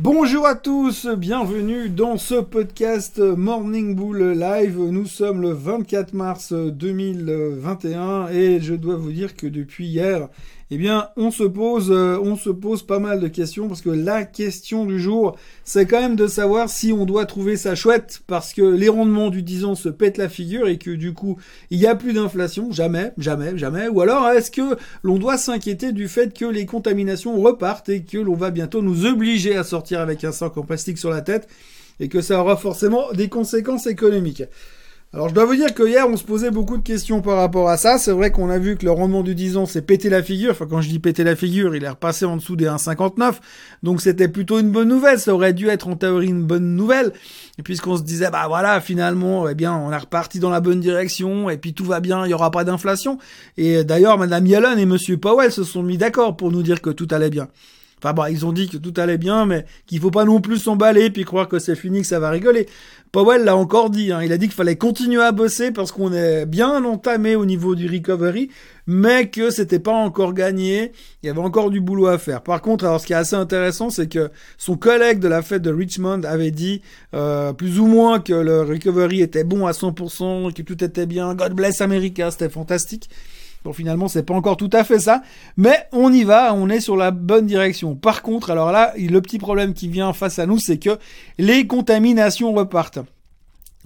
Bonjour à tous, bienvenue dans ce podcast Morning Bull Live. Nous sommes le 24 mars 2021 et je dois vous dire que depuis hier, eh bien, on se pose, euh, on se pose pas mal de questions parce que la question du jour, c'est quand même de savoir si on doit trouver ça chouette parce que les rendements du 10 ans se pètent la figure et que du coup, il n'y a plus d'inflation, jamais, jamais, jamais. Ou alors, est-ce que l'on doit s'inquiéter du fait que les contaminations repartent et que l'on va bientôt nous obliger à sortir avec un sac en plastique sur la tête et que ça aura forcément des conséquences économiques? Alors je dois vous dire que hier on se posait beaucoup de questions par rapport à ça. C'est vrai qu'on a vu que le rendement du 10 ans s'est pété la figure. Enfin quand je dis pété la figure, il est repassé en dessous des 1,59. Donc c'était plutôt une bonne nouvelle. Ça aurait dû être en théorie une bonne nouvelle. Et puisqu'on se disait bah voilà finalement eh bien on est reparti dans la bonne direction et puis tout va bien, il y aura pas d'inflation. Et d'ailleurs Madame Yellen et Monsieur Powell se sont mis d'accord pour nous dire que tout allait bien. Enfin bon, ils ont dit que tout allait bien, mais qu'il faut pas non plus s'emballer puis croire que c'est fini, que ça va rigoler. Powell l'a encore dit, hein, il a dit qu'il fallait continuer à bosser parce qu'on est bien entamé au niveau du recovery, mais que c'était pas encore gagné, il y avait encore du boulot à faire. Par contre, alors ce qui est assez intéressant, c'est que son collègue de la fête de Richmond avait dit euh, plus ou moins que le recovery était bon à 100%, que tout était bien, God bless America, c'était fantastique. Bon, finalement, c'est pas encore tout à fait ça, mais on y va, on est sur la bonne direction. Par contre, alors là, le petit problème qui vient face à nous, c'est que les contaminations repartent.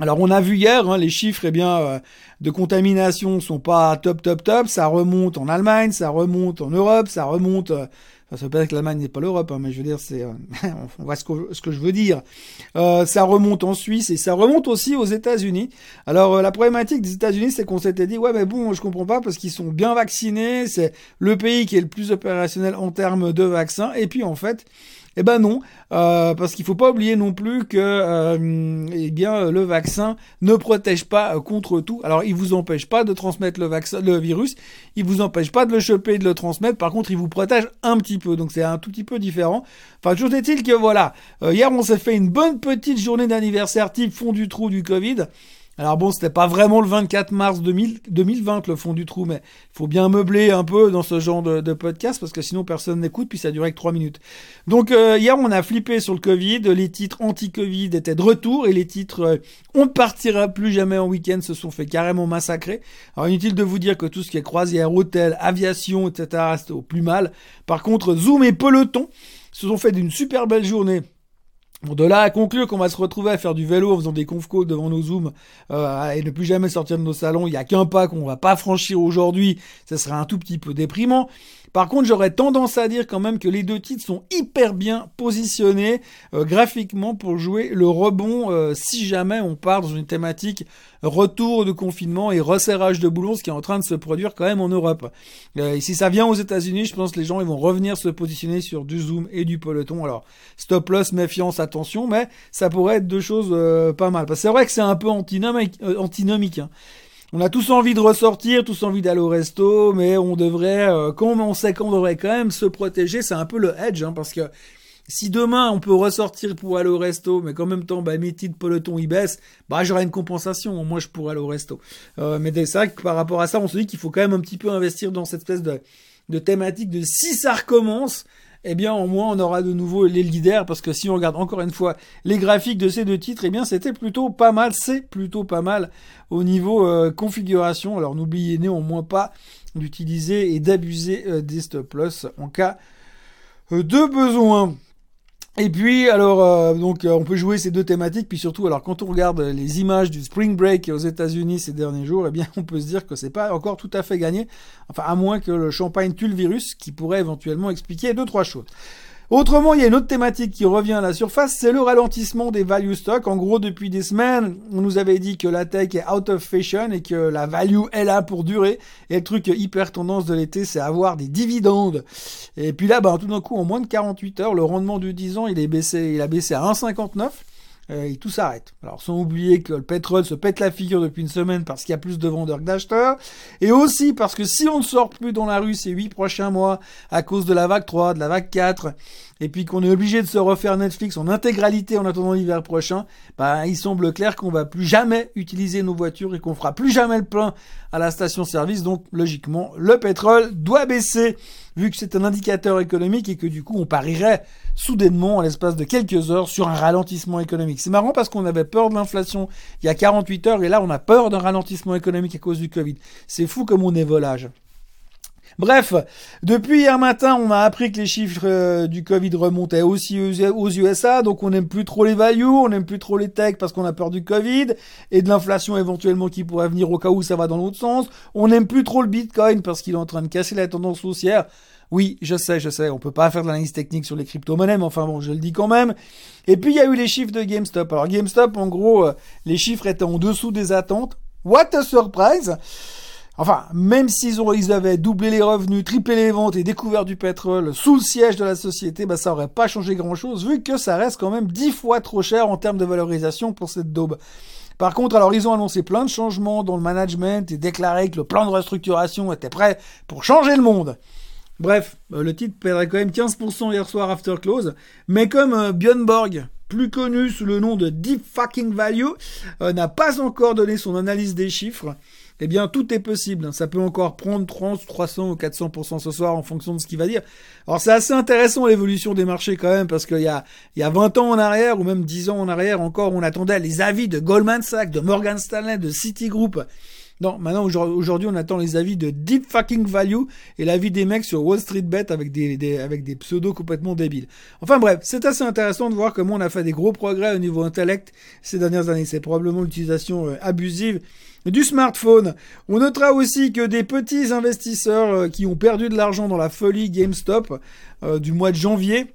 Alors on a vu hier, hein, les chiffres eh bien, euh, de contamination sont pas top top top, ça remonte en Allemagne, ça remonte en Europe, ça remonte euh, ça veut pas dire que l'Allemagne n'est pas l'Europe, hein, mais je veux dire, c'est, euh, on voit ce que, ce que je veux dire. Euh, ça remonte en Suisse et ça remonte aussi aux États-Unis. Alors euh, la problématique des États-Unis, c'est qu'on s'était dit, ouais, mais bon, je comprends pas parce qu'ils sont bien vaccinés, c'est le pays qui est le plus opérationnel en termes de vaccins. Et puis en fait, eh ben non, euh, parce qu'il faut pas oublier non plus que euh, eh bien le vaccin ne protège pas euh, contre tout. Alors il vous empêche pas de transmettre le vaccin, le virus, il vous empêche pas de le choper et de le transmettre. Par contre, il vous protège un petit peu, donc c'est un tout petit peu différent. Enfin, toujours est-il que voilà, hier on s'est fait une bonne petite journée d'anniversaire type fond du trou du Covid. Alors bon, c'était pas vraiment le 24 mars 2020 le fond du trou, mais il faut bien meubler un peu dans ce genre de, podcast parce que sinon personne n'écoute puis ça durait que 3 minutes. Donc euh, hier on a flippé sur le Covid, les titres anti-Covid étaient de retour et les titres euh, on ne partira plus jamais en week-end se sont fait carrément massacrer. Alors inutile de vous dire que tout ce qui est croisière, hôtel, aviation, etc. c'était au plus mal. Par contre Zoom et Peloton se sont fait d'une super belle journée Bon, de là à conclure qu'on va se retrouver à faire du vélo en faisant des conf calls devant nos zooms euh, et ne plus jamais sortir de nos salons, il y a qu'un pas qu'on va pas franchir aujourd'hui, ça sera un tout petit peu déprimant. Par contre, j'aurais tendance à dire quand même que les deux titres sont hyper bien positionnés euh, graphiquement pour jouer le rebond euh, si jamais on part dans une thématique retour de confinement et resserrage de boulons, ce qui est en train de se produire quand même en Europe. Euh, et si ça vient aux États-Unis, je pense que les gens vont revenir se positionner sur du zoom et du peloton. Alors stop loss, méfiance, attention, mais ça pourrait être deux choses pas mal. Parce que c'est vrai que c'est un peu antinomique. antinomique hein. On a tous envie de ressortir, tous envie d'aller au resto, mais on devrait, euh, on sait qu'on devrait quand même se protéger, c'est un peu le edge, hein, parce que si demain on peut ressortir pour aller au resto, mais qu'en même temps bah, mes titres peloton ils baissent, bah j'aurai une compensation, moi je pourrais aller au resto. Euh, mais c'est vrai que par rapport à ça, on se dit qu'il faut quand même un petit peu investir dans cette espèce de, de thématique de si ça recommence, eh bien au moins on aura de nouveau les leaders parce que si on regarde encore une fois les graphiques de ces deux titres, eh bien c'était plutôt pas mal, c'est plutôt pas mal au niveau euh, configuration. Alors n'oubliez néanmoins pas d'utiliser et d'abuser euh, des stop loss en cas euh, de besoin. Et puis, alors, euh, donc, euh, on peut jouer ces deux thématiques. Puis surtout, alors, quand on regarde les images du Spring Break aux États-Unis ces derniers jours, eh bien, on peut se dire que c'est pas encore tout à fait gagné. Enfin, à moins que le champagne tue le virus, qui pourrait éventuellement expliquer deux, trois choses. Autrement, il y a une autre thématique qui revient à la surface, c'est le ralentissement des value stocks. En gros, depuis des semaines, on nous avait dit que la tech est out of fashion et que la value est là pour durer. Et le truc hyper tendance de l'été, c'est avoir des dividendes. Et puis là, ben, tout d'un coup, en moins de 48 heures, le rendement du 10 ans, il est baissé, il a baissé à 1,59 euh, et tout s'arrête. Alors sans oublier que le pétrole se pète la figure depuis une semaine parce qu'il y a plus de vendeurs que d'acheteurs, et aussi parce que si on ne sort plus dans la rue ces huit prochains mois à cause de la vague 3, de la vague 4, et puis qu'on est obligé de se refaire Netflix en intégralité en attendant l'hiver prochain, bah, il semble clair qu'on va plus jamais utiliser nos voitures et qu'on fera plus jamais le plein à la station-service. Donc, logiquement, le pétrole doit baisser, vu que c'est un indicateur économique et que du coup, on parierait soudainement, en l'espace de quelques heures, sur un ralentissement économique. C'est marrant parce qu'on avait peur de l'inflation il y a 48 heures et là, on a peur d'un ralentissement économique à cause du Covid. C'est fou comme on est volage. Bref, depuis hier matin, on a appris que les chiffres euh, du Covid remontaient aussi aux USA, donc on n'aime plus trop les values, on n'aime plus trop les techs parce qu'on a peur du Covid et de l'inflation éventuellement qui pourrait venir au cas où ça va dans l'autre sens. On n'aime plus trop le Bitcoin parce qu'il est en train de casser la tendance haussière. Oui, je sais, je sais, on peut pas faire de l'analyse technique sur les crypto-monnaies, mais enfin bon, je le dis quand même. Et puis il y a eu les chiffres de GameStop. Alors GameStop, en gros, euh, les chiffres étaient en dessous des attentes. What a surprise! Enfin, même s'ils avaient doublé les revenus, triplé les ventes et découvert du pétrole sous le siège de la société, bah, ça aurait pas changé grand chose, vu que ça reste quand même dix fois trop cher en termes de valorisation pour cette daube. Par contre, alors ils ont annoncé plein de changements dans le management et déclaré que le plan de restructuration était prêt pour changer le monde. Bref, euh, le titre perdrait quand même 15% hier soir after close, mais comme euh, Björn Borg, plus connu sous le nom de Deep Fucking Value, euh, n'a pas encore donné son analyse des chiffres, eh bien, tout est possible. Ça peut encore prendre 30, 300 ou 400% ce soir en fonction de ce qu'il va dire. Alors, c'est assez intéressant l'évolution des marchés quand même, parce qu'il y a, il y a 20 ans en arrière, ou même 10 ans en arrière encore, on attendait les avis de Goldman Sachs, de Morgan Stanley, de Citigroup. Non, maintenant aujourd'hui on attend les avis de Deep Fucking Value et l'avis des mecs sur Wall Street Bet avec des, avec des pseudos complètement débiles. Enfin bref, c'est assez intéressant de voir comment on a fait des gros progrès au niveau intellect ces dernières années. C'est probablement l'utilisation euh, abusive du smartphone. On notera aussi que des petits investisseurs euh, qui ont perdu de l'argent dans la folie GameStop euh, du mois de janvier,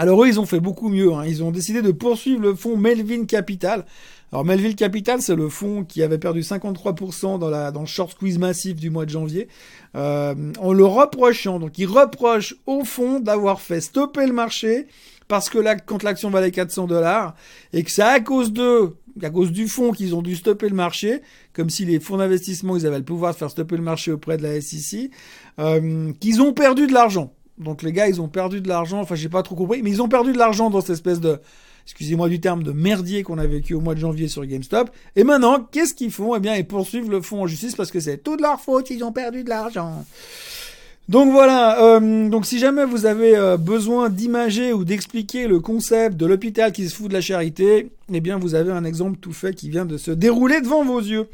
alors eux, ils ont fait beaucoup mieux. Hein. Ils ont décidé de poursuivre le fonds Melvin Capital. Alors Melvin Capital, c'est le fonds qui avait perdu 53% dans, le short squeeze massif du mois de janvier, euh, en le reprochant. Donc ils reprochent au fond d'avoir fait stopper le marché parce que quand l'action valait 400 dollars, et que c'est à cause d'eux à cause du fonds qu'ils ont dû stopper le marché, comme si les fonds d'investissement, ils avaient le pouvoir de faire stopper le marché auprès de la SEC, euh, qu'ils ont perdu de l'argent. Donc les gars, ils ont perdu de l'argent, enfin j'ai pas trop compris, mais ils ont perdu de l'argent dans cette espèce de, excusez-moi du terme, de merdier qu'on a vécu au mois de janvier sur GameStop. Et maintenant, qu'est-ce qu'ils font? Eh bien, ils poursuivent le fonds en justice parce que c'est toute leur faute, ils ont perdu de l'argent. Donc voilà, euh, donc si jamais vous avez euh, besoin d'imager ou d'expliquer le concept de l'hôpital qui se fout de la charité, eh bien vous avez un exemple tout fait qui vient de se dérouler devant vos yeux.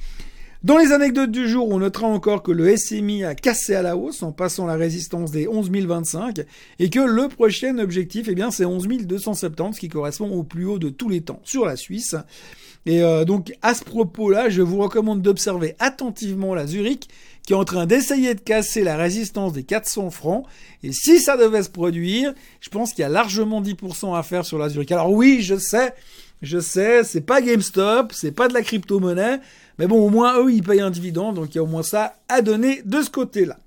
Dans les anecdotes du jour, on notera encore que le SMI a cassé à la hausse en passant la résistance des 11 025 et que le prochain objectif, eh bien, c'est 11 270, ce qui correspond au plus haut de tous les temps sur la Suisse. Et euh, donc à ce propos-là, je vous recommande d'observer attentivement la Zurich qui est en train d'essayer de casser la résistance des 400 francs. Et si ça devait se produire, je pense qu'il y a largement 10% à faire sur la Zurich. Alors oui, je sais, je sais, c'est pas GameStop, c'est pas de la crypto-monnaie, mais bon, au moins eux, ils payent un dividende, donc il y a au moins ça à donner de ce côté-là.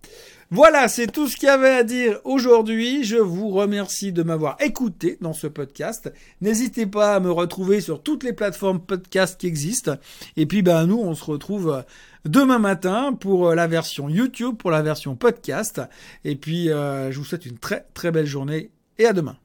Voilà, c'est tout ce qu'il y avait à dire aujourd'hui. Je vous remercie de m'avoir écouté dans ce podcast. N'hésitez pas à me retrouver sur toutes les plateformes podcast qui existent. Et puis, ben, nous, on se retrouve euh, demain matin pour euh, la version YouTube, pour la version podcast. Et puis, euh, je vous souhaite une très, très belle journée et à demain.